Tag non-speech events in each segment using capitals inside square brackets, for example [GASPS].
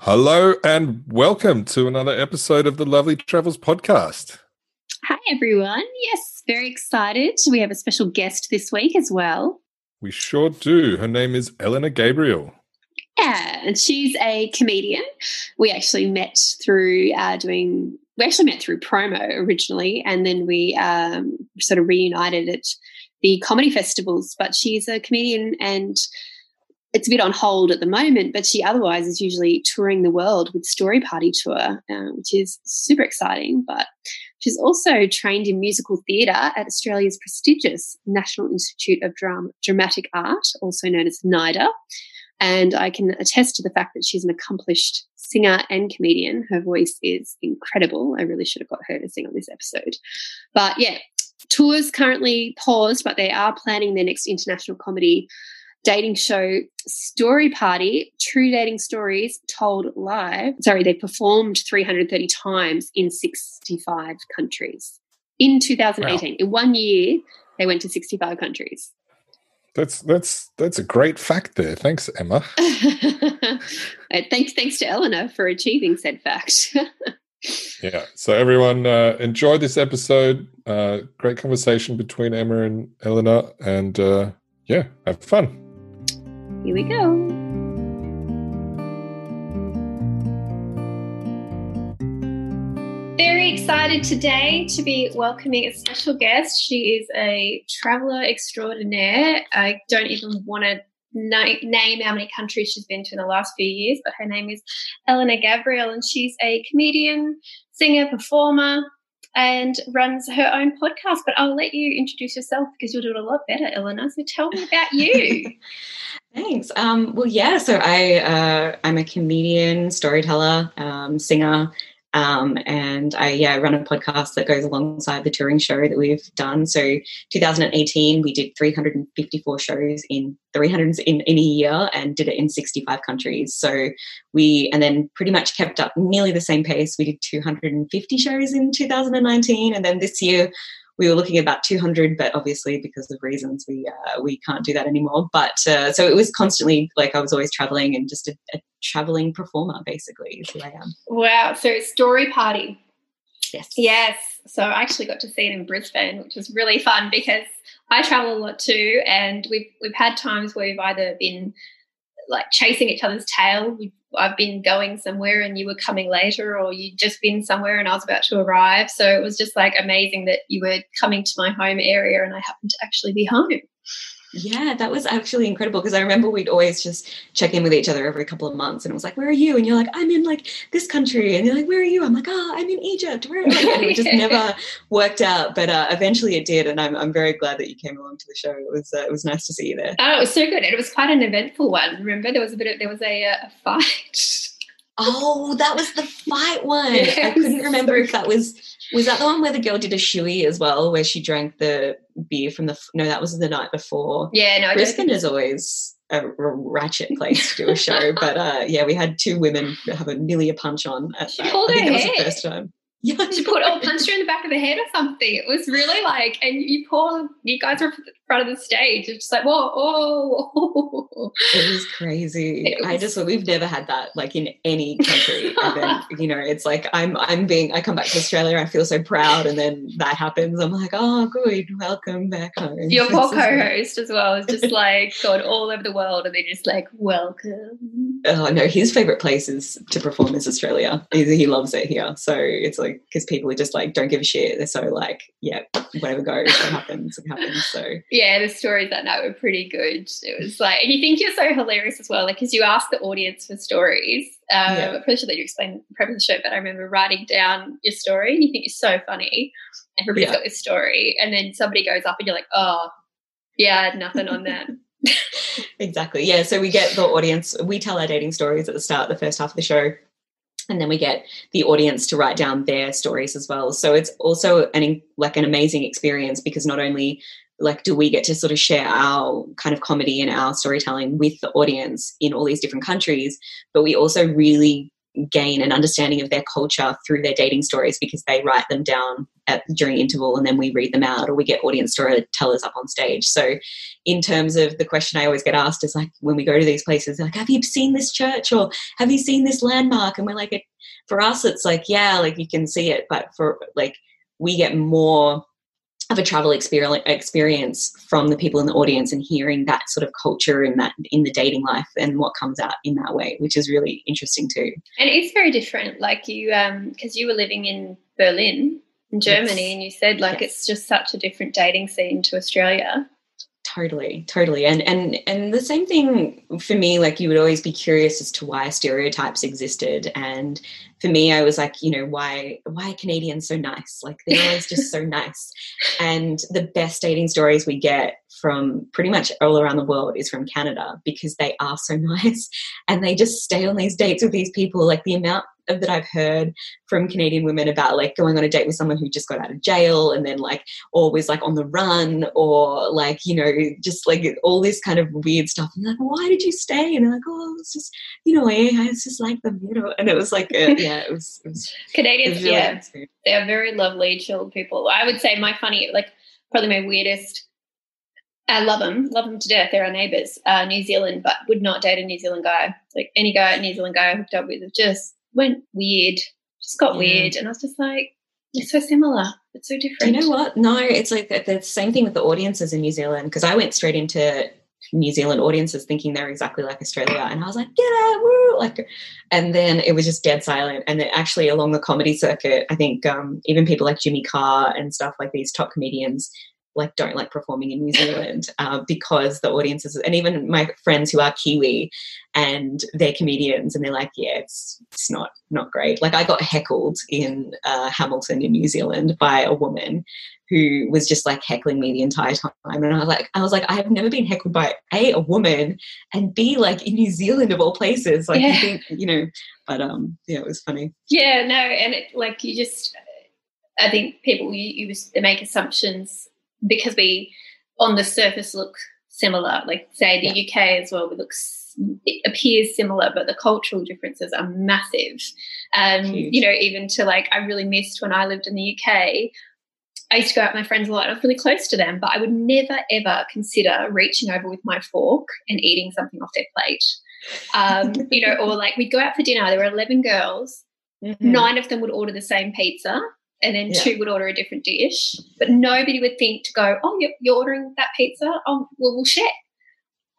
Hello and welcome to another episode of the Lovely Travels podcast. Hi, everyone. Yes, very excited. We have a special guest this week as well. We sure do. Her name is Elena Gabrielle. Yeah, and she's a comedian. We actually met through uh, doing, we actually met through promo originally, and then we um, sort of reunited at the comedy festivals. But she's a comedian and it's a bit on hold at the moment, but she otherwise is usually touring the world with Story Party Tour, uh, which is super exciting. But she's also trained in musical theatre at Australia's prestigious National Institute of Dram- Dramatic Art, also known as NIDA. And I can attest to the fact that she's an accomplished singer and comedian. Her voice is incredible. I really should have got her to sing on this episode. But yeah, tours currently paused, but they are planning their next international comedy dating show Story Party, True Dating Stories Told Live. Sorry, they performed 330 times in 65 countries in 2018. Wow. In one year, they went to 65 countries. That's that's that's a great fact there. Thanks, Emma. [LAUGHS] thanks, thanks to Elena for achieving said fact. [LAUGHS] yeah. So everyone uh, enjoyed this episode. Uh, great conversation between Emma and Elena, and uh, yeah, have fun. Here we go. Very excited today to be welcoming a special guest. She is a traveler extraordinaire. I don't even want to name how many countries she's been to in the last few years, but her name is Elena Gabrielle, and she's a comedian, singer, performer, and runs her own podcast. But I'll let you introduce yourself because you'll do it a lot better, Elena. So tell me about you. [LAUGHS] Thanks. Um, well, yeah. So I uh, I'm a comedian, storyteller, um, singer, um, and I yeah run a podcast that goes alongside the touring show that we've done. So 2018 we did 354 shows in 300 in, in a year and did it in 65 countries. So we and then pretty much kept up nearly the same pace. We did 250 shows in 2019, and then this year we were looking at about 200, but obviously because of reasons we uh, we can't do that anymore. But uh, so it was constantly like I was always traveling and just a, a traveling performer basically is who I am. Wow! So story party. Yes. Yes. So I actually got to see it in Brisbane, which was really fun because I travel a lot too, and we've we've had times where we've either been like chasing each other's tail. We've I've been going somewhere and you were coming later, or you'd just been somewhere and I was about to arrive. So it was just like amazing that you were coming to my home area and I happened to actually be home. Yeah, that was actually incredible because I remember we'd always just check in with each other every couple of months, and it was like, "Where are you?" And you're like, "I'm in like this country," and you're like, "Where are you?" I'm like, "Oh, I'm in Egypt." Where? And it just never [LAUGHS] worked out, but uh, eventually it did, and I'm I'm very glad that you came along to the show. It was uh, it was nice to see you there. Oh, it was so good. It was quite an eventful one. Remember, there was a bit of there was a, uh, a fight. Oh, that was the fight one. I couldn't [LAUGHS] remember if that was was that the one where the girl did a shoey as well, where she drank the beer from the. No, that was the night before. Yeah, no. Brisbane is always a ratchet place to do a show, [LAUGHS] but uh, yeah, we had two women have a nearly a punch on. At she that. pulled her head. the first time. Yeah, she put or punched her in the back of the head or something. It was really like, and you poor, you guys were front of the stage. It's just like, whoa, whoa, It was crazy. [LAUGHS] It was, I just, we've never had that like in any country. and [LAUGHS] then, you know, it's like I'm, I'm being, I come back to Australia, I feel so proud, and then that happens. I'm like, oh, good, welcome back home. Your [LAUGHS] poor co-host as well is just like gone all over the world, and they're just like, welcome. Oh no, his favorite place is to perform is Australia. He, loves it here, so it's like because people are just like don't give a shit. They're so like, yeah, whatever goes, what happens, it happens. So yeah, the stories that night were pretty good. It was like, and you think you're so hilarious as well, like because you ask the audience for stories. Um, yeah. I'm pretty sure that you explained the premise of the show, but I remember writing down your story, and you think it's so funny. Everybody's yeah. got this story, and then somebody goes up, and you're like, oh, yeah, I had nothing on that. [LAUGHS] exactly. Yeah. So we get the audience. We tell our dating stories at the start, the first half of the show, and then we get the audience to write down their stories as well so it's also an like an amazing experience because not only like do we get to sort of share our kind of comedy and our storytelling with the audience in all these different countries but we also really gain an understanding of their culture through their dating stories because they write them down at, during interval and then we read them out or we get audience storytellers up on stage. So, in terms of the question I always get asked is like when we go to these places, like, have you seen this church or have you seen this landmark? And we're like, for us, it's like, yeah, like you can see it, but for like, we get more of a travel experience from the people in the audience and hearing that sort of culture in that in the dating life and what comes out in that way which is really interesting too and it's very different like you um because you were living in berlin in germany yes. and you said like yes. it's just such a different dating scene to australia totally totally. And and and the same thing for me like you would always be curious as to why stereotypes existed. And for me i was like you know why why are canadians so nice? Like they're always just so [LAUGHS] nice. And the best dating stories we get from pretty much all around the world is from canada because they are so [LAUGHS] nice. And they just stay on these dates with these people. Like the amount that I've heard from Canadian women about like going on a date with someone who just got out of jail and then like or was like on the run or like you know just like all this kind of weird stuff. And like why did you stay? And they're like oh it's just you know I, I just like them you know and it was like a, [LAUGHS] yeah it was, it was Canadians it was really yeah. they are very lovely chilled people. I would say my funny like probably my weirdest I love them, love them to death. They're our neighbours, uh, New Zealand, but would not date a New Zealand guy. Like any guy, New Zealand guy I hooked up with, just went weird, just got yeah. weird. And I was just like, it's so similar. It's so different. Do you know what? No, it's like the, the same thing with the audiences in New Zealand because I went straight into New Zealand audiences thinking they're exactly like Australia, and I was like, get out, woo! Like, and then it was just dead silent. And then actually along the comedy circuit, I think um, even people like Jimmy Carr and stuff like these top comedians like don't like performing in New Zealand [LAUGHS] uh, because the audiences and even my friends who are Kiwi and they're comedians and they're like, yeah, it's it's not not great. Like I got heckled in uh, Hamilton in New Zealand by a woman who was just like heckling me the entire time, and I was like, I was like, I have never been heckled by a a woman and b like in New Zealand of all places. Like yeah. you think you know, but um, yeah, it was funny. Yeah, no, and it like you just. I think people you, you make assumptions because we on the surface look similar like say the yeah. uk as well we look it appears similar but the cultural differences are massive um you know even to like i really missed when i lived in the uk I used to go out with my friends a lot. I was really close to them, but I would never ever consider reaching over with my fork and eating something off their plate. Um, [LAUGHS] you know, or like we'd go out for dinner. There were eleven girls. Mm-hmm. Nine of them would order the same pizza, and then yeah. two would order a different dish. But nobody would think to go, oh, you're, you're ordering that pizza? Oh, well, we'll share.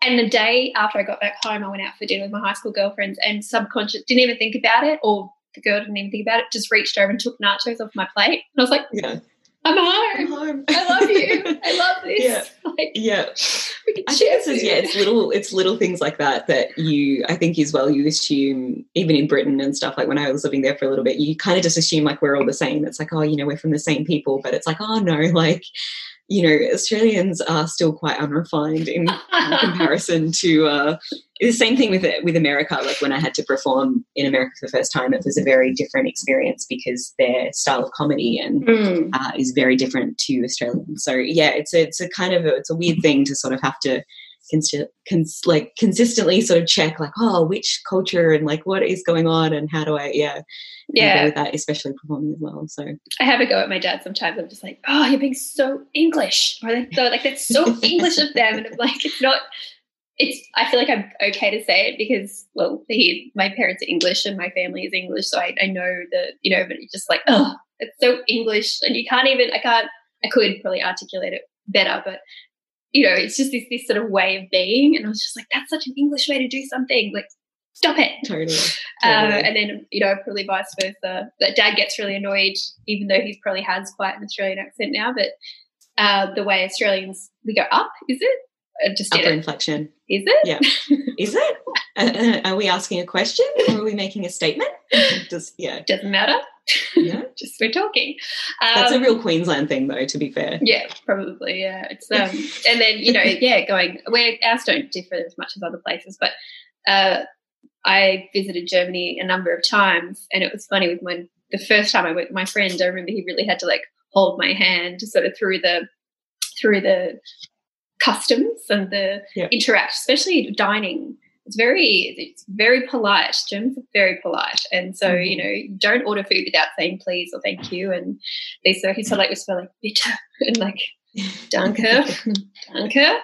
And the day after I got back home, I went out for dinner with my high school girlfriends and subconscious didn't even think about it, or the girl didn't even think about it, just reached over and took nachos off my plate. And I was like, yeah. I'm home. I'm home. I love you. [LAUGHS] I love this. Yeah. Like, yeah. I think this is yeah, it's little it's little things like that that you I think as well you assume even in Britain and stuff like when I was living there for a little bit, you kind of just assume like we're all the same. It's like, oh, you know, we're from the same people, but it's like, oh no, [LAUGHS] like you know, Australians are still quite unrefined in, comparison [LAUGHS] to uh, the same thing with it with America. Like when I had to perform in America for the first time, it was a very different experience because their style of comedy and mm. uh, is very different to Australian. So yeah, it's a, it's a kind of a, it's a weird thing to sort of have to cons- cons- like consistently sort of check like oh which culture and like what is going on and how do I yeah yeah. with that especially performing as well so. I have a go at my dad sometimes I'm just like oh you're being so English or like, so, like that's so English of them and I'm like it's not it's I feel like I'm okay to say it because well he my parents are English and my family is English so I, I know that you know but it's just like oh it's so English and you can't even I can't I could probably articulate it better but you know, it's just this this sort of way of being. And I was just like, that's such an English way to do something. Like, stop it. Totally. Uh, [LAUGHS] totally. Uh, and then, you know, probably vice versa. That dad gets really annoyed, even though he probably has quite an Australian accent now. But uh, the way Australians, we go up, is it? I just Upper inflection. Is it? Yeah. [LAUGHS] is it? Uh, uh, are we asking a question or are we making a statement? [LAUGHS] Just yeah. Doesn't matter. Yeah. Just we're talking. Um, That's a real um, Queensland thing, though. To be fair. Yeah, probably. Yeah. It's um, [LAUGHS] and then you know, yeah, going where ours don't differ as much as other places, but uh, I visited Germany a number of times, and it was funny with my the first time I went my friend. I remember he really had to like hold my hand sort of through the through the customs and the yeah. interact, especially dining it's very it's very polite. Germans are very polite, and so mm-hmm. you know don't order food without saying please or thank you. And they so he said like whisper like bitte [LAUGHS] and like danke, [LAUGHS] danke.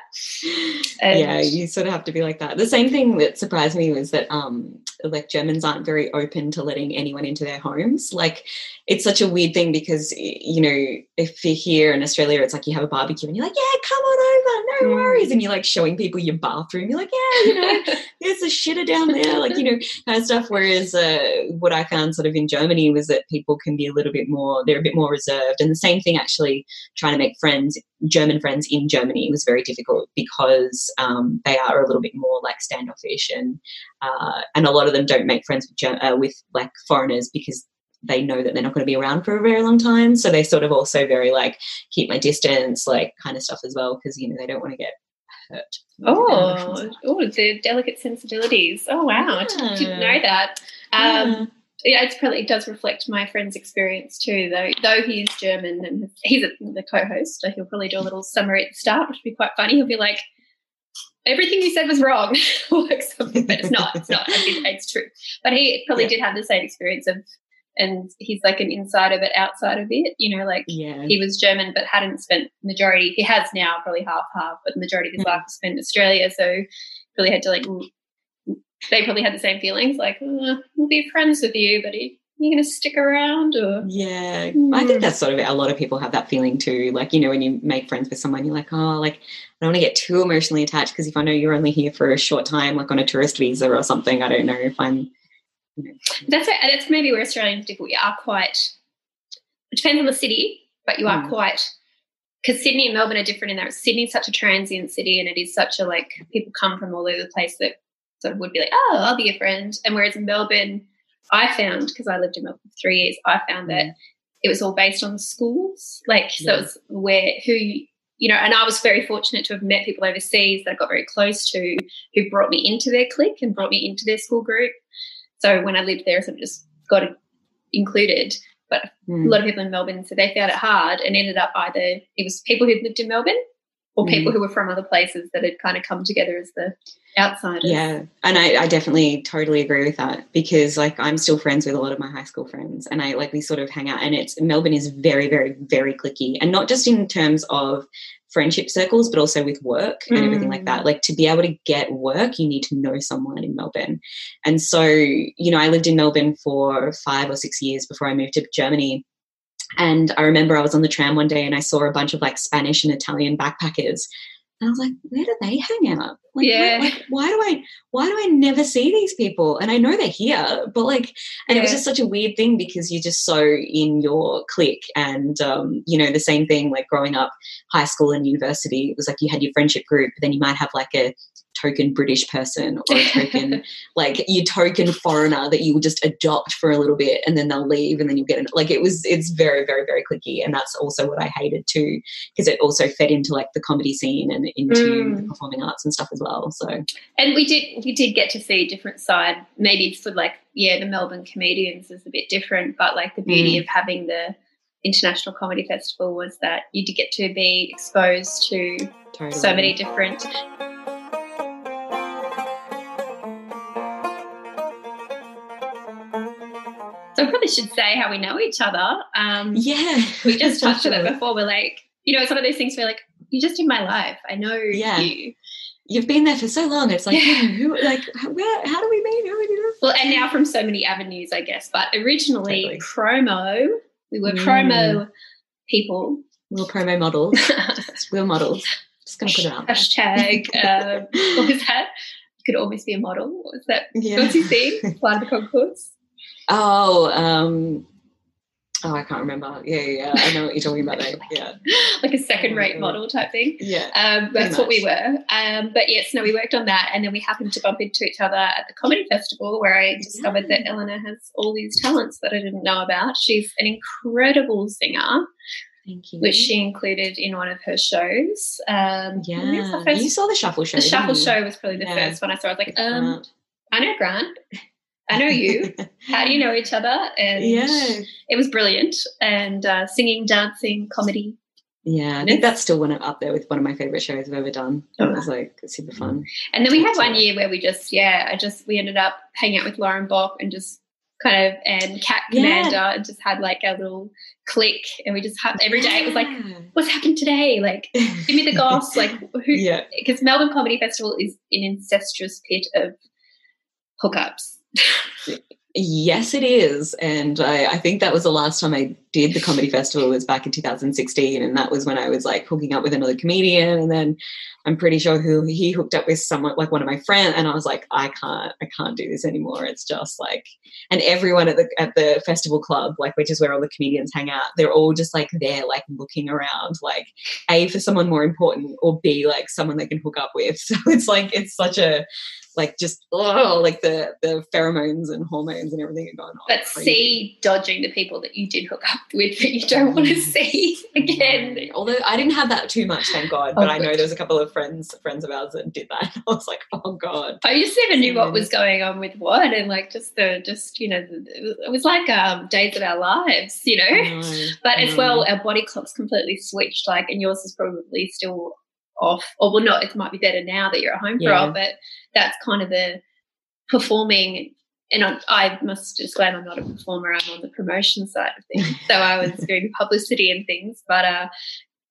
And yeah, you sort of have to be like that. The same thing that surprised me was that um like Germans aren't very open to letting anyone into their homes. Like it's such a weird thing because you know if you're here in Australia, it's like you have a barbecue and you're like, yeah, come on over, no mm. worries, and you're like showing people your bathroom. You're like, yeah, you know, [LAUGHS] there's a shitter down there, like you know, kind of stuff. Whereas uh, what I found sort of in Germany was that people can be a little bit more, they're a bit more reserved, and the same thing actually trying to make friends, German friends in Germany was very difficult because um, they are a little bit more like standoffish and uh, and a lot of them don't make friends with uh, with like foreigners because they know that they're not going to be around for a very long time. So they sort of also very like keep my distance, like kind of stuff as well, because you know they don't want to get hurt. Oh, oh, the delicate sensibilities. Oh wow, yeah. I didn't know that. Um, yeah. Yeah. it's probably it does reflect my friend's experience too. Though, though he's German and he's a, the co-host, so he'll probably do a little summary at the start, which would be quite funny. He'll be like, everything you said was wrong [LAUGHS] but it's not it's not it's true but he probably yeah. did have the same experience of and he's like an inside of it, outside of it. You know, like yeah. he was German but hadn't spent majority. He has now probably half half, but the majority of his mm. life was spent in Australia. So really had to like. They probably had the same feelings, like oh, we'll be friends with you, but he, you going to stick around or yeah mm. i think that's sort of a lot of people have that feeling too like you know when you make friends with someone you're like oh like i don't want to get too emotionally attached because if i know you're only here for a short time like on a tourist visa or something i don't know if i'm that's it. That's maybe where Australians differ. We are quite. It depends on the city, but you are mm. quite because Sydney and Melbourne are different in that Sydney's such a transient city, and it is such a like people come from all over the place that sort of would be like, oh, I'll be your friend. And whereas in Melbourne, I found because I lived in Melbourne for three years, I found that mm. it was all based on schools. Like so, yeah. it's where who you know, and I was very fortunate to have met people overseas that I got very close to, who brought me into their clique and brought me into their school group. So when I lived there, I sort of just got included. But mm. a lot of people in Melbourne, so they found it hard and ended up either it was people who lived in Melbourne or people mm. who were from other places that had kind of come together as the outsiders. Yeah, and I, I, definitely totally agree with that because like I'm still friends with a lot of my high school friends, and I like we sort of hang out. And it's Melbourne is very, very, very clicky, and not just in terms of friendship circles, but also with work and mm. everything like that. Mm. Like to be able to get work, you need to know someone in Melbourne. And so, you know, I lived in Melbourne for five or six years before I moved to Germany. And I remember I was on the tram one day and I saw a bunch of like Spanish and Italian backpackers and I was like, where do they hang out? Like, yeah. Why, like, why do I, why do I never see these people? And I know they're here, but like, and yeah. it was just such a weird thing because you're just so in your clique. And, um, you know, the same thing like growing up, high school and university, it was like you had your friendship group, but then you might have like a token British person [LAUGHS] or a token like you token foreigner that you will just adopt for a little bit and then they'll leave and then you get an like it was it's very very very clicky and that's also what I hated too because it also fed into like the comedy scene and into mm. the performing arts and stuff as well so and we did we did get to see a different side maybe for like yeah the Melbourne comedians is a bit different but like the beauty mm. of having the International Comedy Festival was that you did get to be exposed to totally. so many different I probably should say how we know each other. Um, yeah. we just [LAUGHS] touched on it before. We're like, you know, it's one of those things where like, you're just in my life. I know yeah. you. You've been there for so long. It's like, yeah. who, like, where, how do we meet? How do we do? Well, and now from so many avenues, I guess. But originally, totally. promo, we were mm. promo people. We were promo models. we [LAUGHS] were models. Just going to put it out. Hashtag, [LAUGHS] um, what was that? You could almost be a model. What was that? Yeah. What's you saying? Fly the concourse. Oh, um, oh, I can't remember. Yeah, yeah, I know what you're talking about. Though. [LAUGHS] Yeah, like a second-rate model type thing. Yeah, um, that's what we were. Um, but yes, no, we worked on that, and then we happened to bump into each other at the comedy festival, where I discovered yeah. that Elena has all these talents that I didn't know about. She's an incredible singer. Thank you. Which she included in one of her shows. Um, yeah, you saw the shuffle show. The shuffle show was probably the yeah. first one I saw. I was like, um, I know Grant. I know you. [LAUGHS] How do you know each other? And yeah. it was brilliant. And uh, singing, dancing, comedy. Yeah, I think that's still one up there with one of my favorite shows I've ever done. It was like super fun. And then we had one year where we just, yeah, I just we ended up hanging out with Lauren Bok and just kind of and Cat Commander yeah. and just had like a little click and we just had every day it was like what's happened today like give me the [LAUGHS] goss like who yeah because Melbourne Comedy Festival is an incestuous pit of hookups Yes, it is. And I, I, think that was the last time I did the comedy festival was back in 2016. And that was when I was like hooking up with another comedian. And then I'm pretty sure who he hooked up with someone like one of my friends. And I was like, I can't, I can't do this anymore. It's just like, and everyone at the, at the festival club, like, which is where all the comedians hang out, they're all just like there, like looking around, like A for someone more important or B, like someone they can hook up with. [LAUGHS] So it's like, it's such a, like just oh, like the the pheromones and hormones and everything are going on. But see, dodging the people that you did hook up with that you don't want to see again. Although I didn't have that too much, thank God. But oh, I know there was a couple of friends friends of ours that did that. [LAUGHS] I was like, oh God. I just never knew what mm. was going on with what, and like just the just you know it was like um, days of our lives, you know. know. But as well, mm. our body clocks completely switched. Like, and yours is probably still off, or well, not. It might be better now that you're at home yeah. for, all, but that's kind of the performing. And I, I must disclaim, I'm not a performer. I'm on the promotion side of things. so I was [LAUGHS] doing publicity and things, but uh,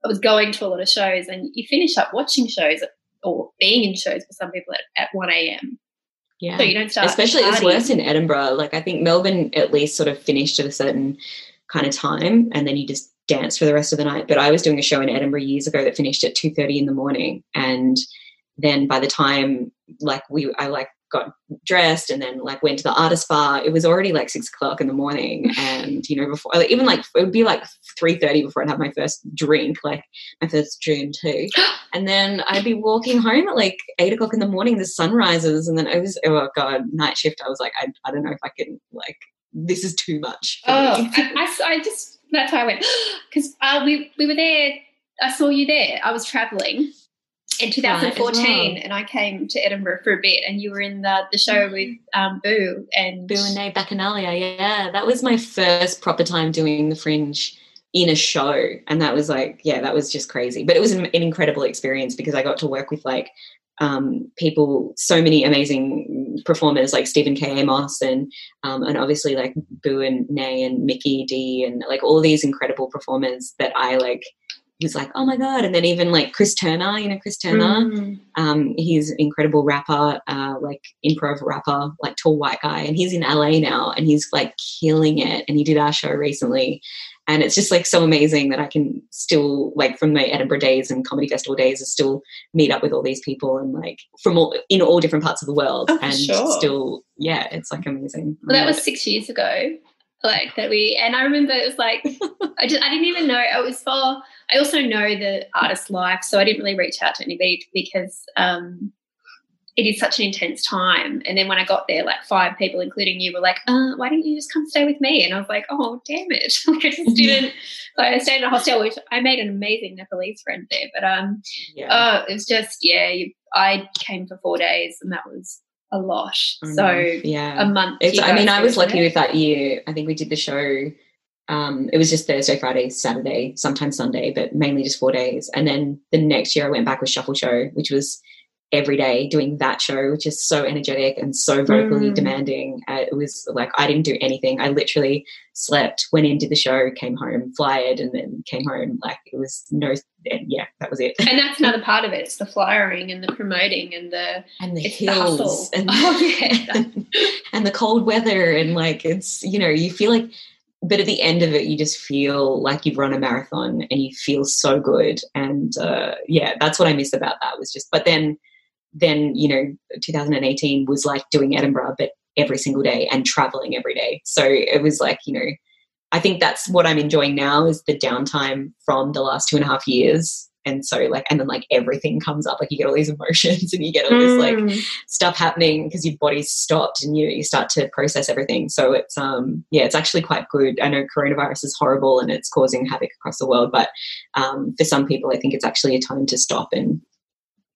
I was going to a lot of shows, and you finish up watching shows or being in shows for some people at, at 1 a.m. Yeah. So you don't start. Especially it's worse in Edinburgh. Like I think Melbourne at least sort of finished at a certain kind of time, and then you just dance for the rest of the night. But I was doing a show in Edinburgh years ago that finished at two thirty in the morning, and then by the time like we, I like got dressed and then like went to the artist bar. It was already like six o'clock in the morning, [LAUGHS] and you know before even like it would be like three thirty before I'd have my first drink, like my first gin too, [GASPS] and then I'd be walking home at like eight o'clock in the morning. The sun rises, and then it was oh god night shift. I was like I, I don't know if I can like this is too much. oh, I, I, I just that's how I went [GASPS] because uh, we we were there. I saw you there. I was traveling in 2014, well. and I came to Edinburgh for a bit, and you were in the the show mm-hmm. with um, Boo and Boo and Nate Bacchanalia. Yeah, that was my first proper time doing the Fringe in a show, and that was like, yeah, that was just crazy. But it was an, an incredible experience because I got to work with like um, people, so many amazing performers like Stephen K. Amos and um, and obviously like Boo and Nay and Mickey D and like all these incredible performers that I like was like, oh my god! And then even like Chris Turner, you know Chris Turner, mm. um, he's an incredible rapper, uh, like improv rapper, like tall white guy, and he's in LA now, and he's like killing it. And he did our show recently, and it's just like so amazing that I can still like from my Edinburgh days and comedy festival days, I still meet up with all these people and like from all in all different parts of the world, oh, and sure. still yeah, it's like amazing. Well, that was six years ago, like that we and I remember it was like [LAUGHS] I just I didn't even know it was for. I also know the artist life, so I didn't really reach out to anybody because um, it is such an intense time. And then when I got there, like five people, including you, were like, uh, why didn't you just come stay with me? And I was like, oh, damn it. [LAUGHS] like I just didn't. [LAUGHS] like I stayed in a hostel, which I made an amazing Nepalese friend there. But um, yeah. uh, it was just, yeah, you, I came for four days and that was a lot. So yeah, a month. I mean, I was lucky with that year. I think we did the show. Um, it was just Thursday, Friday, Saturday, sometimes Sunday, but mainly just four days. And then the next year I went back with Shuffle Show, which was every day doing that show, which is so energetic and so vocally mm. demanding. Uh, it was like I didn't do anything. I literally slept, went in, did the show, came home, flyered, and then came home. Like it was no, yeah, that was it. And that's another part of it. It's the flyering and the promoting and the and the hills the and [LAUGHS] oh yeah, [LAUGHS] and the cold weather and like it's you know you feel like. But at the end of it, you just feel like you've run a marathon and you feel so good. And uh, yeah, that's what I miss about that was just, but then then you know 2018 was like doing edinburgh but every single day and traveling every day. So it was like you know i think that's what i'm enjoying now is the downtime from the last two and a half years. And so like and then like everything comes up. Like you get all these [LAUGHS] emotions and you get all this like mm. stuff happening because your body's stopped and you you start to process everything. So it's um yeah it's actually quite good. I know coronavirus is horrible and it's causing havoc across the world but um, for some people i think it's actually a time to stop and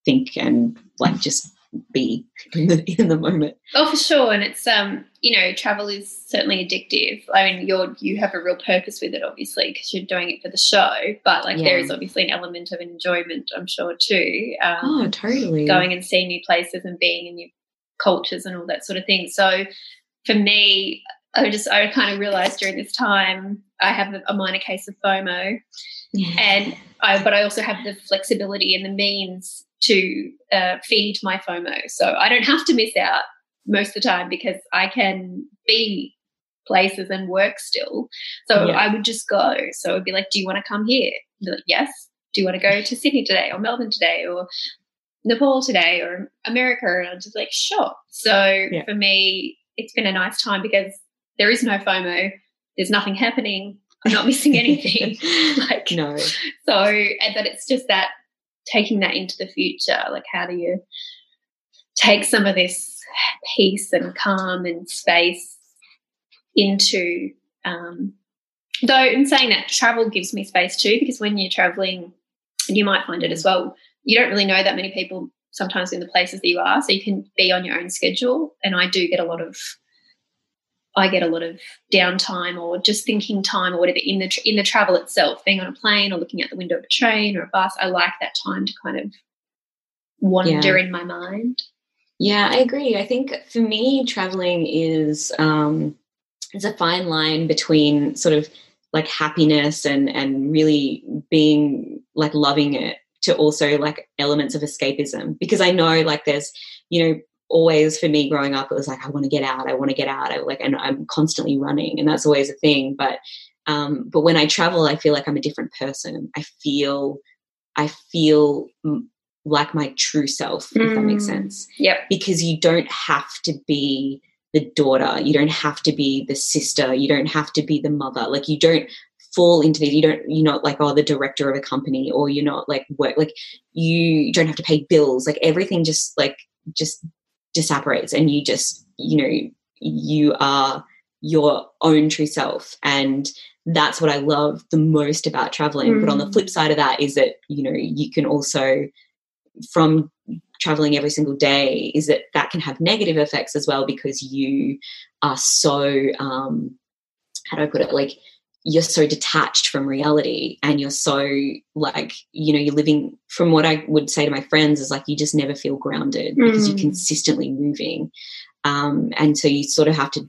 think and like just be in the in the moment. Oh, for sure. And it's um, you know, travel is certainly addictive. I mean, you're you have a real purpose with it, obviously, because you're doing it for the show. But like, yeah. there is obviously an element of enjoyment, I'm sure too. Um, oh, totally. Going and seeing new places and being in new cultures and all that sort of thing. So, for me, I just I kind of realized during this time I have a, minor case of FOMO, yeah. and I but I also have the flexibility and the means to uh, feed my FOMO. So I don't have to miss out most of the time because I can be places and work still. So yeah. I would just go. So it'd be like, do you want to come here? Like, yes. Do you want to go to Sydney today or Melbourne today or Nepal today or America? And I'm just like, sure. So yeah. for me, it's been a nice time because there is no FOMO. There's nothing happening. I'm not missing anything. [LAUGHS] [LAUGHS] like no. So, and but it's just that taking that into the future. Like, how do you take some of this peace and calm and space into? Um, though, in saying that, travel gives me space too, because when you're traveling, and you might find it as well, you don't really know that many people sometimes in the places that you are, so you can be on your own schedule. And I do get a lot of I get a lot of downtime or just thinking time or whatever in the in the travel itself, being on a plane or looking out the window of a train or a bus. I like that time to kind of wander yeah. in my mind. Yeah, I agree. I think for me, traveling is um, it's a fine line between sort of like happiness and and really being like loving it to also like elements of escapism because I know like there's you know always for me growing up it was like i want to get out i want to get out I like and i'm constantly running and that's always a thing but um but when i travel i feel like i'm a different person. I feel i feel like my true self if that makes mm. sense. Yeah because you don't have to be the daughter you don't have to be the sister you don't have to be the mother like you don't fall into these you don't you're not like oh the director of a company or you're not like work like you don't have to pay bills like everything just like just disapparates and you just you know you are your own true self. And that's what i love the most about traveling. Mm. but on the flip side of that is that you know you can also from traveling every single day is that that can have negative effects as well because you are so um how do i put it? Like you're so detached from reality and you're so like you know you're living from what i would say to my friends is like you just never feel grounded mm. because you're mm. consistently moving um, and so you sort of have to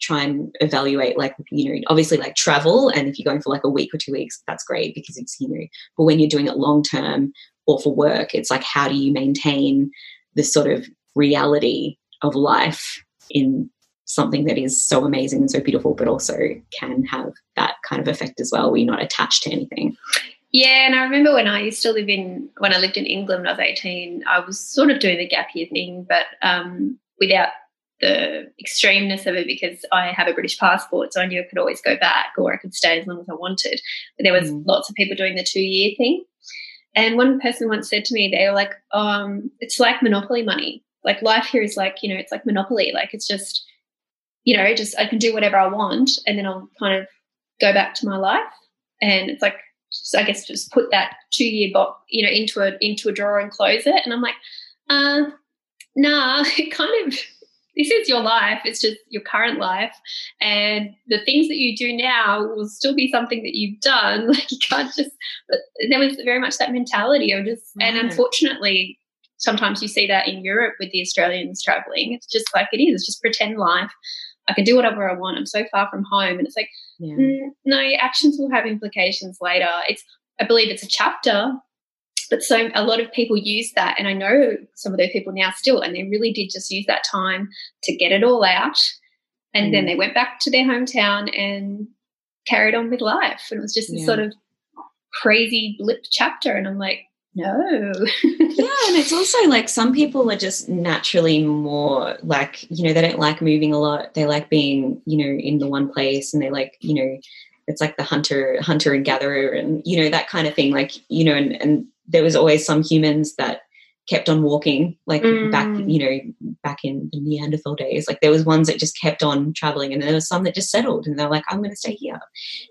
try and evaluate like you know obviously like travel and if you're going for like a week or two weeks that's great because it's you know but when you're doing it long term or for work it's like how do you maintain the sort of reality of life in something that is so amazing and so beautiful, but also can have that kind of effect as well, where you're not attached to anything. Yeah, and I remember when I used to live in when I lived in England when I was 18, I was sort of doing the gap year thing, but um, without the extremeness of it because I have a British passport, so I knew I could always go back or I could stay as long as I wanted. But there was mm. lots of people doing the two year thing. And one person once said to me, they were like, um, it's like monopoly money. Like life here is like, you know, it's like monopoly. Like it's just you know, just I can do whatever I want and then I'll kind of go back to my life. And it's like, just, I guess, just put that two year box, you know, into a into a drawer and close it. And I'm like, uh, nah, [LAUGHS] it kind of this is your life. It's just your current life, and the things that you do now will still be something that you've done. [LAUGHS] Like you can't just. But there was very much that mentality of just, and unfortunately, sometimes you see that in Europe with the Australians traveling. It's just like it is. It's just pretend life. I can do whatever I want. I'm so far from home. And it's like, yeah. mm, no, your actions will have implications later. It's, I believe it's a chapter, but so a lot of people use that. And I know some of those people now still, and they really did just use that time to get it all out. And mm. then they went back to their hometown and carried on with life. And it was just yeah. this sort of crazy blip chapter. And I'm like, no. yeah, and it's also like some people are just naturally more like, you know, they don't like moving a lot. They like being, you know, in the one place and they like, you know, it's like the hunter hunter and gatherer and you know that kind of thing like you know and, and there was always some humans that kept on walking like mm. back you know back in the neanderthal days like there was ones that just kept on traveling and there was some that just settled and they're like i'm going to stay here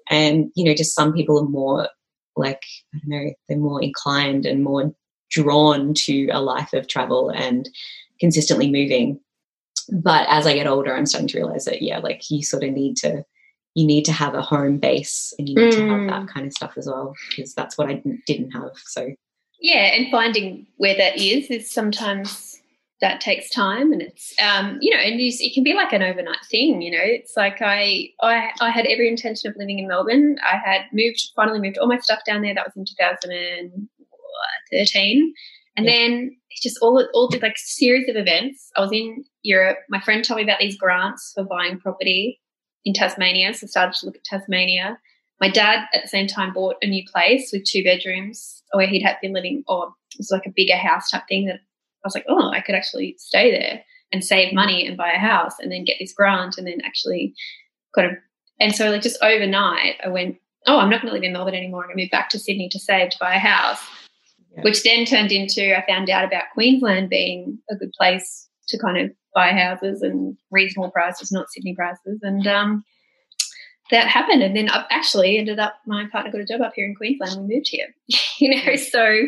and you know just some people are more like I don't know, they're more inclined and more drawn to a life of travel and consistently moving. But as I get older, I'm starting to realize that yeah, like you sort of need to you need to have a home base and you need mm. to have that mm. kind of stuff as well because that's what I didn't have. So yeah, and finding where that is is sometimes that takes time and it's um, you know and it can be like an overnight thing you know? It's like I, I i had every intention of living in melbourne. I had moved finally moved all my stuff down there. That was in 2013 and yeah. then it's just all all the like series of events. I was in europe. My friend told me about these grants for buying property in tasmania so i started to look at tasmania. My dad at the same time bought a new place with two bedrooms where he'd had been living or it was like a bigger house type thing that I was like, oh, I could actually stay there and save money and buy a house and then get this grant and then actually kind of and so like just overnight I went, oh, I'm not going to live in Melbourne anymore. I'm going to move back to Sydney to save to buy a house, yeah. which then turned into I found out about Queensland being a good place to kind of buy houses and reasonable prices, not Sydney prices, and um, that happened. And then I actually ended up my partner got a job up here in Queensland. We moved here, [LAUGHS] you know, so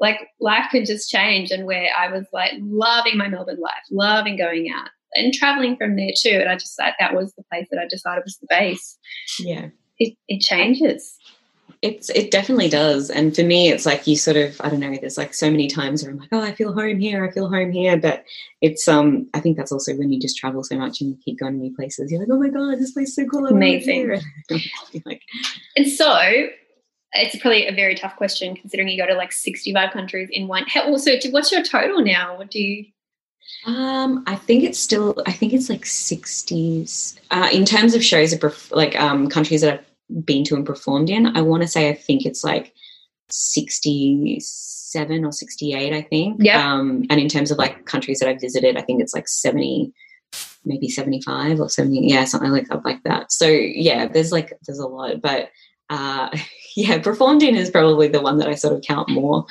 like life could just change and where I was like loving my Melbourne life, loving going out and traveling from there too. And I just like that was the place that I decided was the base. Yeah. It, it changes. It's it definitely does. And for me it's like you sort of I don't know, there's like so many times where I'm like, oh I feel home here, I feel home here. But it's um I think that's also when you just travel so much and you keep going to new places. You're like, oh my God, this place is so cool. Amazing. [LAUGHS] like, and so it's probably a very tough question considering you go to like 65 countries in one. Also, what's your total now? What do you? Um, I think it's still. I think it's like 60s. Uh, in terms of shows, of like um, countries that I've been to and performed in, I want to say I think it's like 67 or 68. I think. Yeah. Um, and in terms of like countries that I've visited, I think it's like 70 maybe 75 or 70 yeah something like that like that so yeah there's like there's a lot but uh, [LAUGHS] yeah, performed in is probably the one that I sort of count more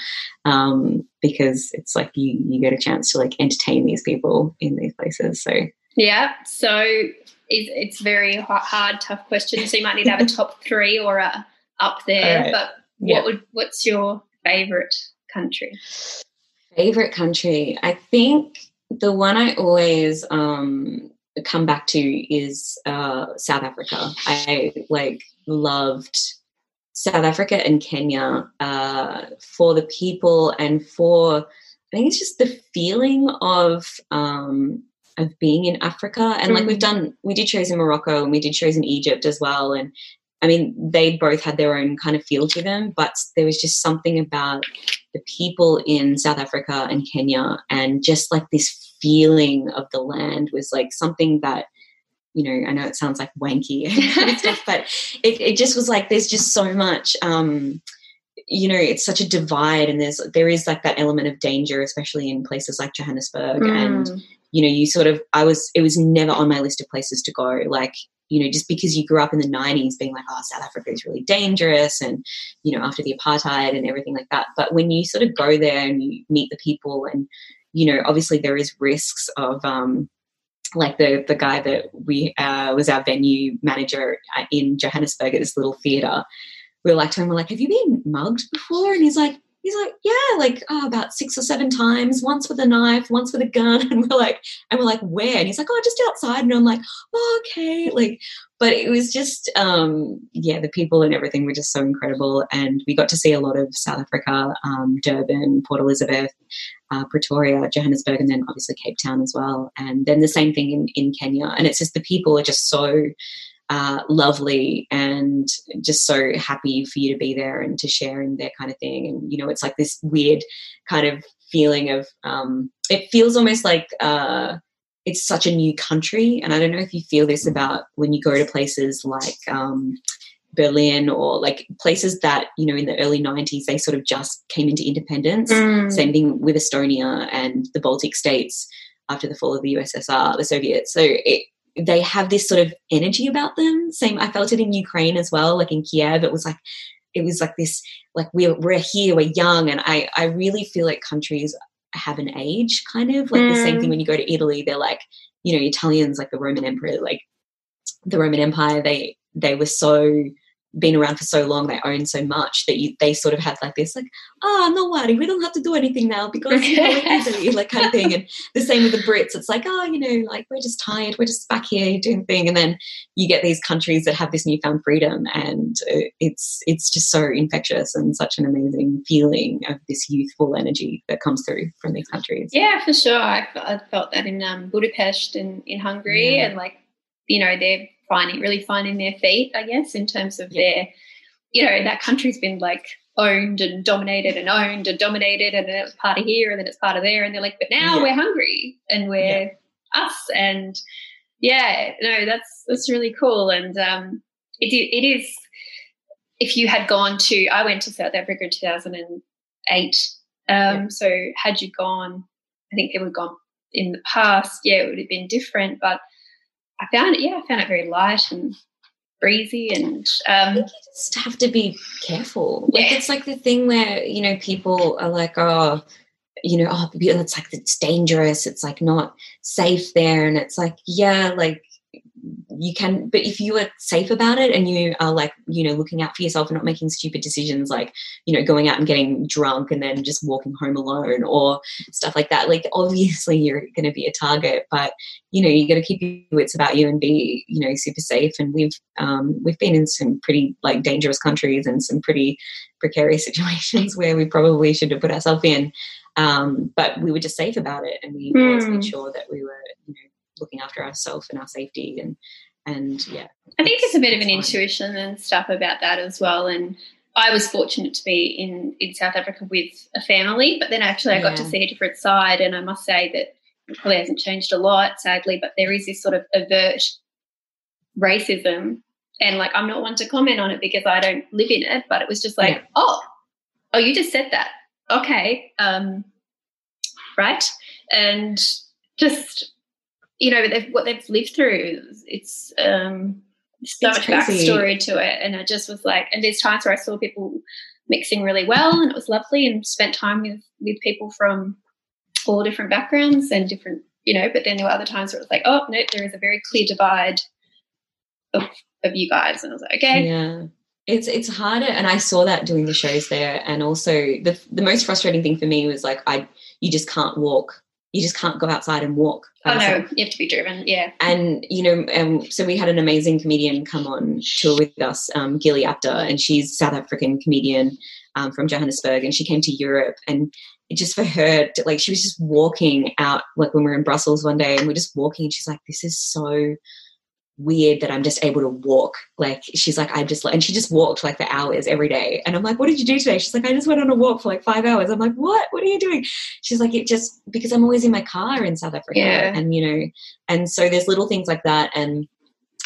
um, because it's like you you get a chance to like entertain these people in these places. So yeah, so it's, it's very hard, tough question. So you might need to have a top [LAUGHS] three or a up there. Right. But what yeah. would what's your favorite country? Favorite country, I think the one I always um, come back to is uh, South Africa. I like loved South Africa and Kenya uh, for the people and for I think it's just the feeling of um, of being in Africa and mm. like we've mm. done we did shows in Morocco and we did shows in Egypt as well and I mean they both had their own kind of feel to them but there was just something about the people in South Africa and Kenya and just like this feeling of the land was like something that you know, I know it sounds like wanky [LAUGHS] and stuff, but it, it just was like there's just so much um, you know it's such a divide and there's there is like that element of danger especially in places like johannesburg mm. and you know you sort of i was it was never on my list of places to go like you know just because you grew up in the 90s being like oh south africa is really dangerous and you know after the apartheid and everything like that but when you sort of go there and you meet the people and you know obviously there is risks of um like the the guy that we uh, was our venue manager uh, in Johannesburg at this little theater. We were like to him, we're like, "Have you been mugged before?" And he's like, he's like, "Yeah, like oh, about six or seven times. Once with a knife, once with a gun." [LAUGHS] And we're like, and we're like, "Where?" And he's like, "Oh, just outside." And I'm like, oh, "Okay." Like, but it was just, um, yeah, the people and everything were just so incredible, and we got to see a lot of South Africa, um, Durban, Port Elizabeth, uh, Pretoria, Johannesburg, and then obviously Cape Town as well. And then the same thing in, in Kenya. And it's just the people are just so uh, lovely and just so happy for you to be there and to share in their kind of thing. And, you know, it's like this weird kind of feeling of, um, it feels almost like, uh, it's such a new country. And I don't know if you feel this about when you go to places like, um, Berlin or like places that, you know, in the early 90s, they sort of just came into independence. Mm. Same thing with Estonia and the Baltic states after the fall of the USSR, the Soviets. So it, they have this sort of energy about them. Same, I felt it in Ukraine as well, like in Kiev. It was like, it was like this, like we're, we're here, we're young. And I, I really feel like countries have an age kind of like mm. the same thing mm. when you go to Italy, they're like, you know, Italians, like the Roman Emperor, like the Roman Empire, they, they were so been around for so long, they own so much that you, they sort of have like this, like, oh, no worry, we don't have to do anything now because you know, easily, like kind of thing. And the same with the Brits. It's like, oh, you know, like we're just tired, we're just back here doing thing. And then you get these countries that have this newfound freedom, and it's it's just so infectious and such an amazing feeling of this youthful energy that comes through from these countries. Yeah, for sure. I, I felt that in um, Budapest and in Hungary, yeah. and like you know they're finding really finding their feet, I guess, in terms of yeah. their, you know, that country's been like owned and dominated and owned and dominated, and then it's part of here and then it's part of there, and they're like, but now yeah. we're hungry and we're yeah. us, and yeah, no, that's that's really cool, and um, it it is. If you had gone to, I went to South Africa in two thousand and eight. Um, so had you gone, I think people had gone in the past, yeah, it would have been different, but I found it, yeah, I found it very light and breezy and um, you just have to be careful. Like yeah. it's like the thing where, you know, people are like, oh, you know, oh, it's like it's dangerous, it's like not safe there. And it's like, yeah, like you can but if you are safe about it and you are like you know looking out for yourself and not making stupid decisions like you know going out and getting drunk and then just walking home alone or stuff like that like obviously you're going to be a target but you know you got to keep your wits about you and be you know super safe and we've um, we've been in some pretty like dangerous countries and some pretty precarious [LAUGHS] situations where we probably should have put ourselves in um, but we were just safe about it and we mm. always made hmm. sure that we were you know looking after ourselves and our safety and and yeah i think it's a bit of an fine. intuition and stuff about that as well and i was fortunate to be in in south africa with a family but then actually i got to see a different side and i must say that it probably hasn't changed a lot sadly but there is this sort of overt racism and like i'm not one to comment on it because i don't live in it but it was just like yeah. oh oh you just said that okay um right and just you know they've, what they've lived through it's um so it's much crazy. backstory to it. And i just was like and there's times where i saw people mixing really well and it was lovely and spent time with with people from all different backgrounds and different you know but then there were other times where it was like oh no there is a very clear divide of of you guys. And i was like okay. Yeah. It's it's harder. And i saw that doing the shows there. And also the the most frustrating thing for me was like i you just can't walk you just can't go outside and walk. Oh no, you have to be driven. Yeah. And you know, um, so we had an amazing comedian come on tour with us, um, Gilly Apter, and she's South African comedian um, from Johannesburg, and she came to Europe, and just for her, like she was just walking out, like when we were in Brussels one day, and we're just walking, and she's like, "This is so." Weird that I'm just able to walk. Like she's like, I'm just and she just walked like for hours every day. And I'm like, what did you do today? She's like, I just went on a walk for like five hours. I'm like, what? What are you doing? She's like, it just because I'm always in my car in South Africa. Yeah. And you know, and so there's little things like that. And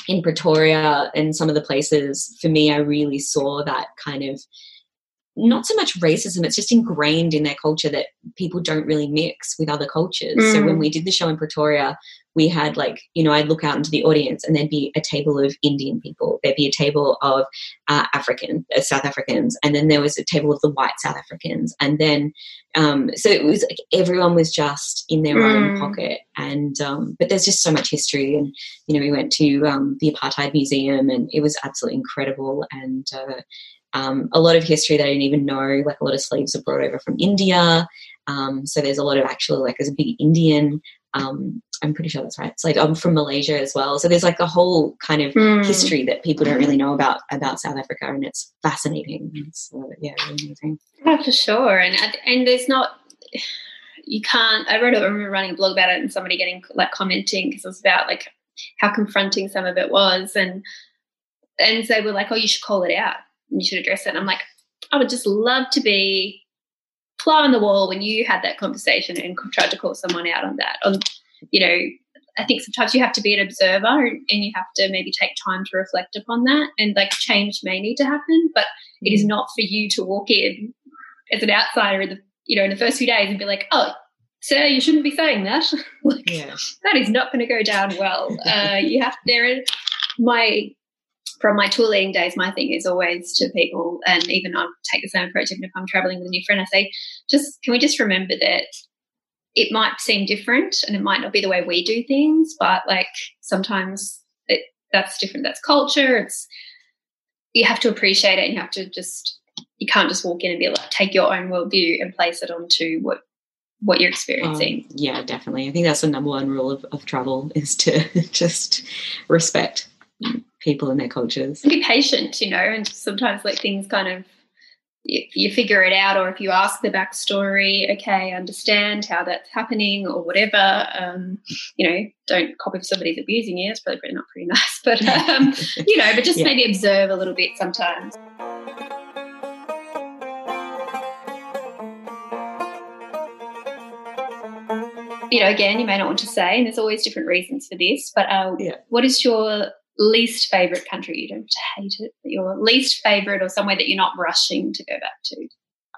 in Pretoria and some of the places, for me, I really saw that kind of not so much racism, it's just ingrained in their culture that people don't really mix with other cultures. Mm. So when mm. we did the show in Pretoria, we had like, you know, I'd look out into the audience and there'd be a table of Indian people, there'd be a table of uh, African, uh, South Africans, and then there was a table of the white South Africans. And then, um, so it was like everyone was just in their mm. own pocket. And, um, but there's just so much history. And, you know, we went to um, the Apartheid Museum and it was absolutely incredible. And, uh, um, a lot of history that I didn't even know. Like a lot of slaves were brought over from India. Um, so there's a lot of actually like there's a big Indian. Um, I'm pretty sure that's right. It's like I'm from Malaysia as well. So there's like a whole kind of mm. history that people don't really know about about South Africa, and it's fascinating. It's uh, yeah, really amazing. Oh, for sure. And and there's not you can't. I wrote. I remember running a blog about it, and somebody getting like commenting because it was about like how confronting some of it was, and and they were like, "Oh, you should call it out." You should address it. And I'm like, I would just love to be fly on the wall when you had that conversation and tried to call someone out on that. On, you know, I think sometimes you have to be an observer and you have to maybe take time to reflect upon that. And like change may need to happen, but it is mm. not for you to walk in as an outsider in the you know in the first few days and be like, oh, sir, you shouldn't be saying that. [LAUGHS] like, yeah. That is not going to go down well. [LAUGHS] Uh, you have there. My from my tour leading days, my thing is always to people, and even I'll take the same approach even if I'm traveling with a new friend. I say, just can we just remember that it might seem different and it might not be the way we do things, but like sometimes it, that's different. That's culture. It's you have to appreciate it and you have to just you can't just walk in and be like take your own worldview and place it onto what what you're experiencing. Um, yeah, definitely. I think that's the number one rule of, of travel is to [LAUGHS] just respect people and their cultures. Be patient, you know, and sometimes let things kind of you, you figure it out, or if you ask the backstory, okay, understand how that's happening, or whatever. Um, you know, don't copy if somebody's abusing you. It's probably not pretty nice, [LAUGHS] but um, you know, but just yeah. maybe observe a little bit sometimes. you know, again, you may not want to say, and there's always different reasons for this, but uh, yeah. what is your least favorite country? You don't hate it, but your least favorite or somewhere that you're not rushing to go back to?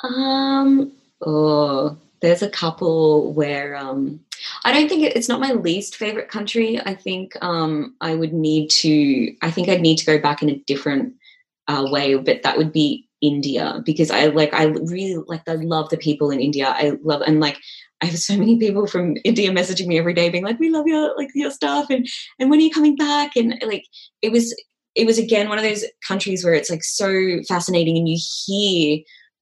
Um, oh, there's a couple where um, I don't think it, it's not my least favorite country. I think um, I would need to, I think I'd need to go back in a different uh, way, but that would be India because I like I really like I love the people in India. I love and like I have so many people from India messaging me every day being like, We love your like your stuff and and when are you coming back? And like it was it was again one of those countries where it's like so fascinating and you hear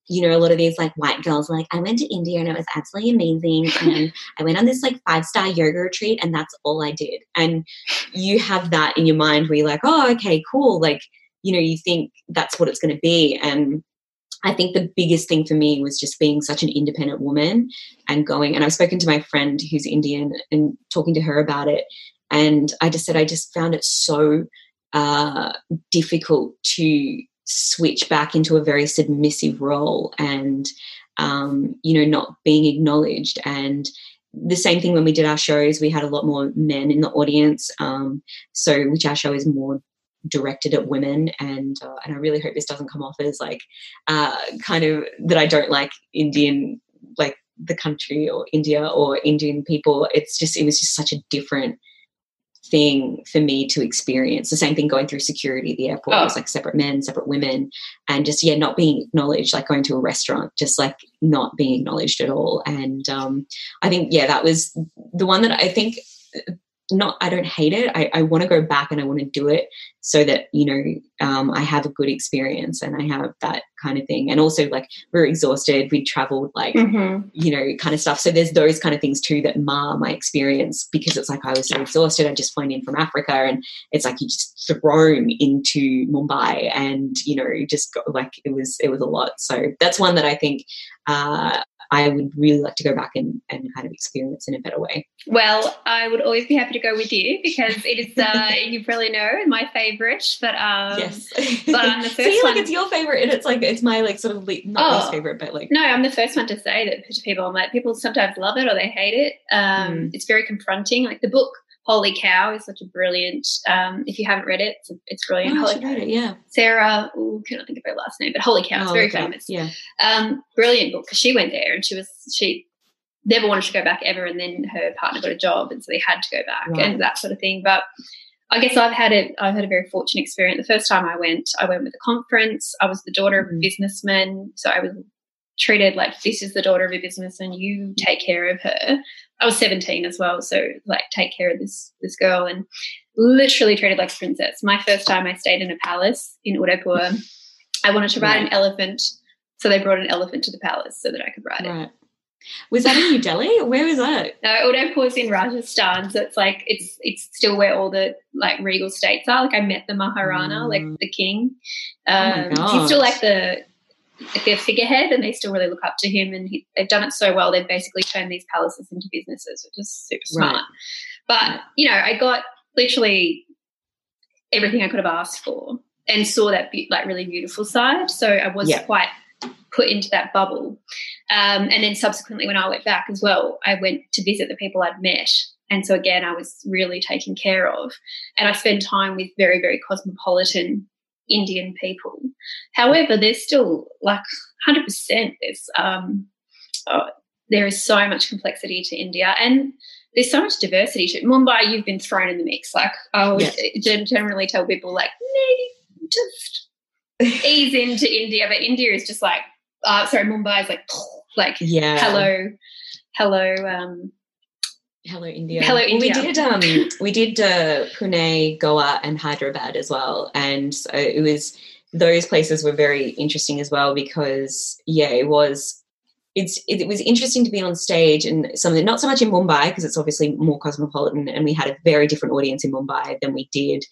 you know, a lot of these like white girls like, I went to India and it was absolutely amazing. [LAUGHS] And I went on this like five star yoga retreat and that's all I did. And you have that in your mind where you're like, oh, okay, cool. Like, you know, you think that's what it's going to be. And I think the biggest thing for me was just being such an independent woman and going. And I've spoken to my friend who's Indian and talking to her about it. And I just said, I just found it so uh, difficult to switch back into a very submissive role and, um, you know, not being acknowledged. And the same thing when we did our shows, we had a lot more men in the audience. Um, so, which our show is more directed at women and uh, and I really hope this doesn't come off as like uh, kind of that I don't like Indian like the country or India or Indian people. It's just it was just such a different thing for me to experience. The same thing going through security at the airport. Oh. it was like separate men separate women and just yeah not being acknowledged like going to a restaurant just like not being acknowledged at all. And um I think yeah that was the one that I think not I don't hate it. I, I want to go back and I want to do it so that you know um, I have a good experience and I have that kind of thing. And also like we're exhausted, we traveled like mm-hmm. you know kind of stuff. So there's those kind of things too that mar my experience because it's like I was so exhausted. I just flown in from Africa and it's like you just thrown into Mumbai and you know just got, like it was it was a lot. So that's one that I think uh, I would really like to go back and, and kind of experience in a better way. Well, I would always be happy to go with you because it is, uh, [LAUGHS] you probably know, my favorite. But um, yes, but I'm the [LAUGHS] first See, one. like it's your favorite, and it's like it's my like sort of le- not oh, least favorite, but like no, I'm the first one to say that to people. I'm like people sometimes love it or they hate it. Um, mm. It's very confronting. Like the book Holy Cow is such a brilliant. Um, if you haven't read it, it's, it's brilliant. Oh, Holy Cow. It, yeah. Sarah, ooh, cannot think of her last name, but Holy Cow, it's oh, very okay. famous. Yeah. Um, brilliant book because she went there and she was she never wanted to go back ever, and then her partner got a job, and so they had to go back right. and that sort of thing. But I guess I've had a I've had a very fortunate experience. The first time I went, I went with a conference. I was the daughter of a mm. businessman, so I was treated like this is the daughter of a businessman. You take care of her. I was 17 as well, so like take care of this this girl and literally treated like a princess. My first time I stayed in a palace in Udaipur. I wanted to ride right. an elephant, so they brought an elephant to the palace so that I could ride right. it. Was that in New Delhi? Where was that? No, Udaipur is in Rajasthan, so it's like it's it's still where all the like regal states are. Like I met the Maharana, mm. like the king. Oh um, oh he's still like the their figurehead and they still really look up to him and he, they've done it so well they've basically turned these palaces into businesses which is super smart. Right. but you know i got literally everything i could have asked for and saw that be- like really beautiful side. So i was yeah. quite put into that bubble. Um, and then subsequently when i went back as well i went to visit the people i'd met. And so again i was really taken care of. And i spent time with very very cosmopolitan Indian people. However, there's still like 100%. There's um, oh, there is so much complexity to India, and there's so much diversity to Mumbai. You've been thrown in the mix. Like I would yeah. generally tell people, like maybe just [LAUGHS] ease into India, but India is just like, uh, sorry, Mumbai is like, [LAUGHS] like yeah, hello, hello. Um, Hello India. Hello India. We did um [LAUGHS] we did uh, Pune, Goa, and Hyderabad as well, and so it was those places were very interesting as well because yeah, it was it's it, was interesting to be on stage and something not so much in Mumbai because it's obviously more cosmopolitan and we had a very different audience in Mumbai than we did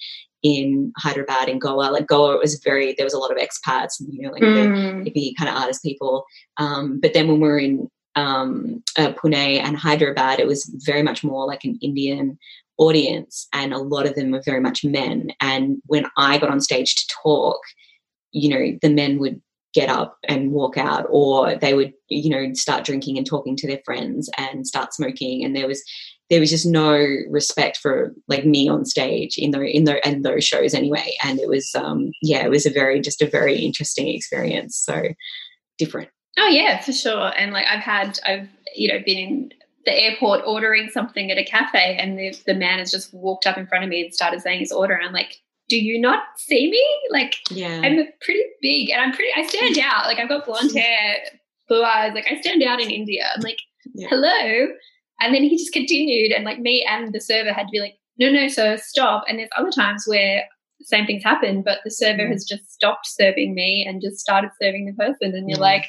in Hyderabad and Goa. Like Goa was very there was a lot of expats and you know like mm. the hippie kind of artist people. Um, but then when we were in um, uh, Pune and Hyderabad, it was very much more like an Indian audience, and a lot of them were very much men. And when I got on stage to talk, you know, the men would get up and walk out or they would you know start drinking and talking to their friends and start smoking. And there was there was just no respect for like me on stage in the in the in those shows anyway. And it was um yeah it was a very just a very interesting experience. So different oh yeah for sure and like i've had i've you know been in the airport ordering something at a cafe and the, the man has just walked up in front of me and started saying his order and i'm like do you not see me? Like, yeah. I'm pretty big and I'm pretty, I stand out. Like, I've got blonde [LAUGHS] hair, blue eyes. Like, I stand out in India. I'm like, yeah. hello. And then he just continued, and like me and the server had to be like, no, no, sir, stop. And there's other times where same things happen, but the server mm. has just stopped serving me and just started serving the person. And you're mm. like,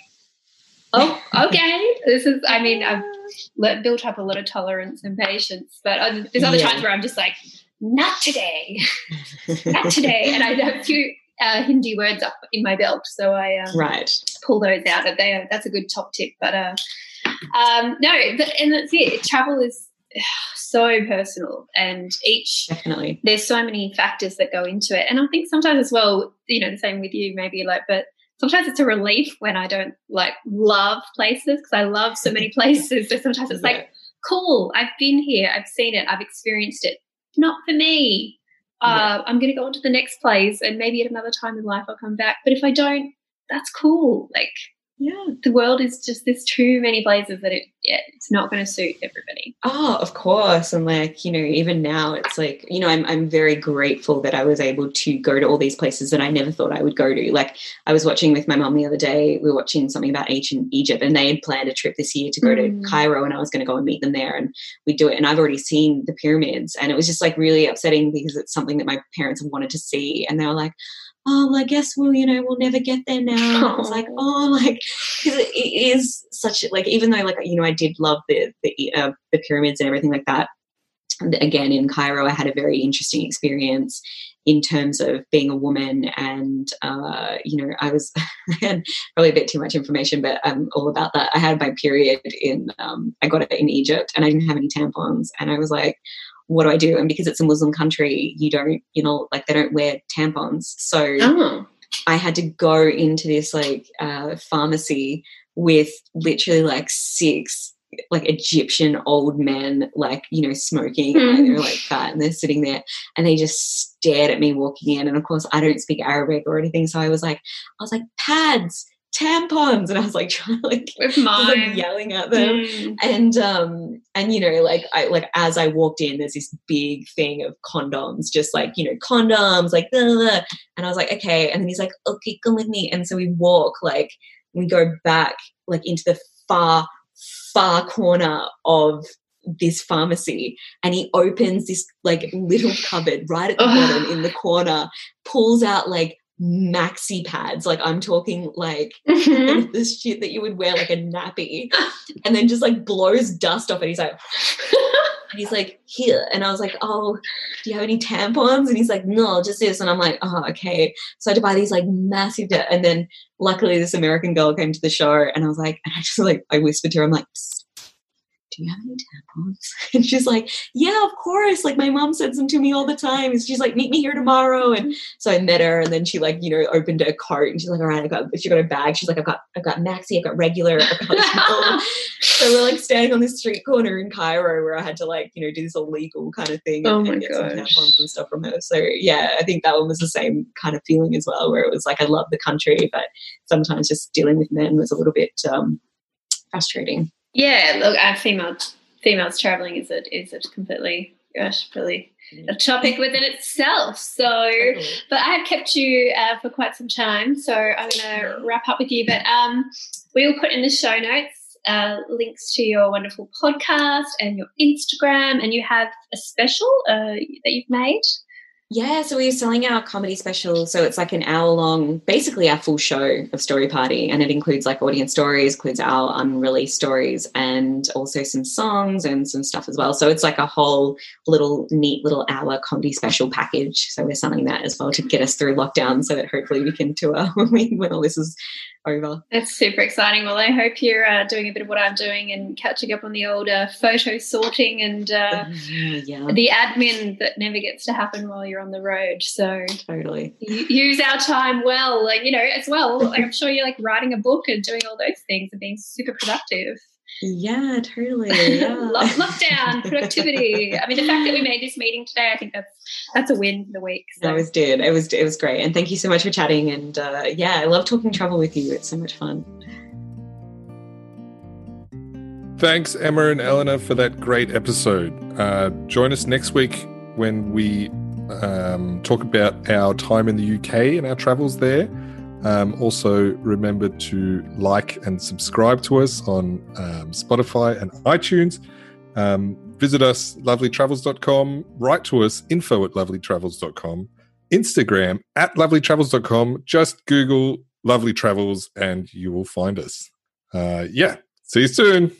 oh, okay. [LAUGHS] This is, I mean, I've built up a lot of tolerance and patience, but there's other yeah. times where I'm just like, not today, not today. And I have a few uh, Hindi words up in my belt, so I um, right pull those out. They that's a good top tip. But uh, um, no, but, and that's it. Travel is [SIGHS] so personal, and each definitely there's so many factors that go into it. And I think sometimes as well, you know, the same with you, maybe like, but sometimes it's a relief when I don't like love places because I love so many places. So sometimes it's yeah. like, cool, I've been here, I've seen it, I've experienced it not for me. Uh, I'm going to go on to the next place and maybe at another time in life I'll come back. But if I don't, that's cool. Like, yeah, the world is just there's too many places that it yeah, it's not going to suit everybody. Oh, of course, and like you know, even now it's like you know, I'm I'm very grateful that I was able to go to all these places that I never thought I would go to. Like I was watching with my mom the other day. We were watching something about ancient Egypt, and they had planned a trip this year to go mm. to Cairo, and I was going to go and meet them there, and we do it. And I've already seen the pyramids, and it was just like really upsetting because it's something that my parents have wanted to see, and they were like oh, I guess we'll, you know, we'll never get there now. I was like, oh, [LAUGHS] like, because it is such, like, even though, like, you know, I did love the the, uh, the pyramids and everything like that. Again, in Cairo, I had a very interesting experience in terms of being a woman, and uh, you know, I was [LAUGHS] I had probably a bit too much information, but I'm all about that. I had my period in, um, I got it in Egypt, and I didn't have any tampons, and I was like, what do I do? And because it's a Muslim country, you don't, you know, like they don't wear tampons. So oh. I had to go into this like uh, pharmacy with literally like six like Egyptian old men, like, you know, smoking mm. and they're like that. And they're sitting there and they just stared at me walking in. And of course, I don't speak Arabic or anything. So I was like, I was like, pads, tampons and i was like [LAUGHS] trying to like, with mine like yelling at them mm. and um and you know like i like as i walked in there's this big thing of condoms just like you know condoms like blah, blah, and i was like okay. And then he's like okay come with me. And so we walk like we go back like into the far far corner of this pharmacy and he opens this like little cupboard right at the bottom in the corner pulls out like maxi pads. Like I'm talking like mm-hmm. [LAUGHS] this shit that you would wear like a nappy and then just like blows dust off it. He's like [LAUGHS] and he's like, here. And I was like, oh, do you have any tampons? And he's like, no, just this. And I'm like, oh, okay. So I had to buy these like massive and then luckily this American girl came to the show and I was like, and I just like I whispered to her, I'm like, do you have any tampons? [LAUGHS] And she's like, yeah, of course. Like my mom sends them to me all the time. And she's like, meet me here tomorrow. And so I met her and then she like, you know, opened a cart and she's like, all right, I got, she got a bag. She's like, I've got, I've got maxi, I've got regular. I've got [LAUGHS] [LAUGHS] so we're like standing on this street corner in Cairo where I had to like, you know, do this illegal kind of thing. Oh and, my and get gosh. some tampons and stuff from her. So yeah, I think that one was the same kind of feeling as well, where it was like, I love the country, but sometimes just dealing with men was a little bit um, frustrating. Yeah, look, our female females traveling is a is a completely gosh really a topic within itself. So, but I have kept you uh, for quite some time, so I'm going to wrap up with you. But um, we will put in the show notes uh, links to your wonderful podcast and your Instagram, and you have a special uh, that you've made. Yeah, so we're selling our comedy special. So it's like an hour long, basically our full show of Story Party. And it includes like audience stories, includes our unreleased stories, and also some songs and some stuff as well. So it's like a whole little neat little hour comedy special package. So we're selling that as well to get us through lockdown so that hopefully we can tour [LAUGHS] when, we, when all this is over. That's super exciting. Well, I hope you're uh, doing a bit of what I'm doing and catching up on the old uh, photo sorting and uh, [LAUGHS] yeah. the admin that never gets to happen while you're on the road. So totally use our time well. Like you know, as well. Like I'm sure you're like writing a book and doing all those things and being super productive. Yeah, totally. [LAUGHS] Yeah. Lockdown, productivity. I mean, the fact that we made this meeting today, I think that's that's a win for the week. So. It was did. It was it was great, and thank you so much for chatting. And uh, yeah, I love talking travel with you. It's so much fun. Thanks, Emma and Elena, for that great episode. Uh, join us next week when we um, talk about our time in the UK and our travels there. Um, also, remember to like and subscribe to us on um, Spotify and iTunes. Um, visit us, lovellytravels.com. Write to us, info at lovellytravels.com. Instagram at lovellytravels.com. Just Google Lovely Travels and you will find us. Uh, yeah, see you soon.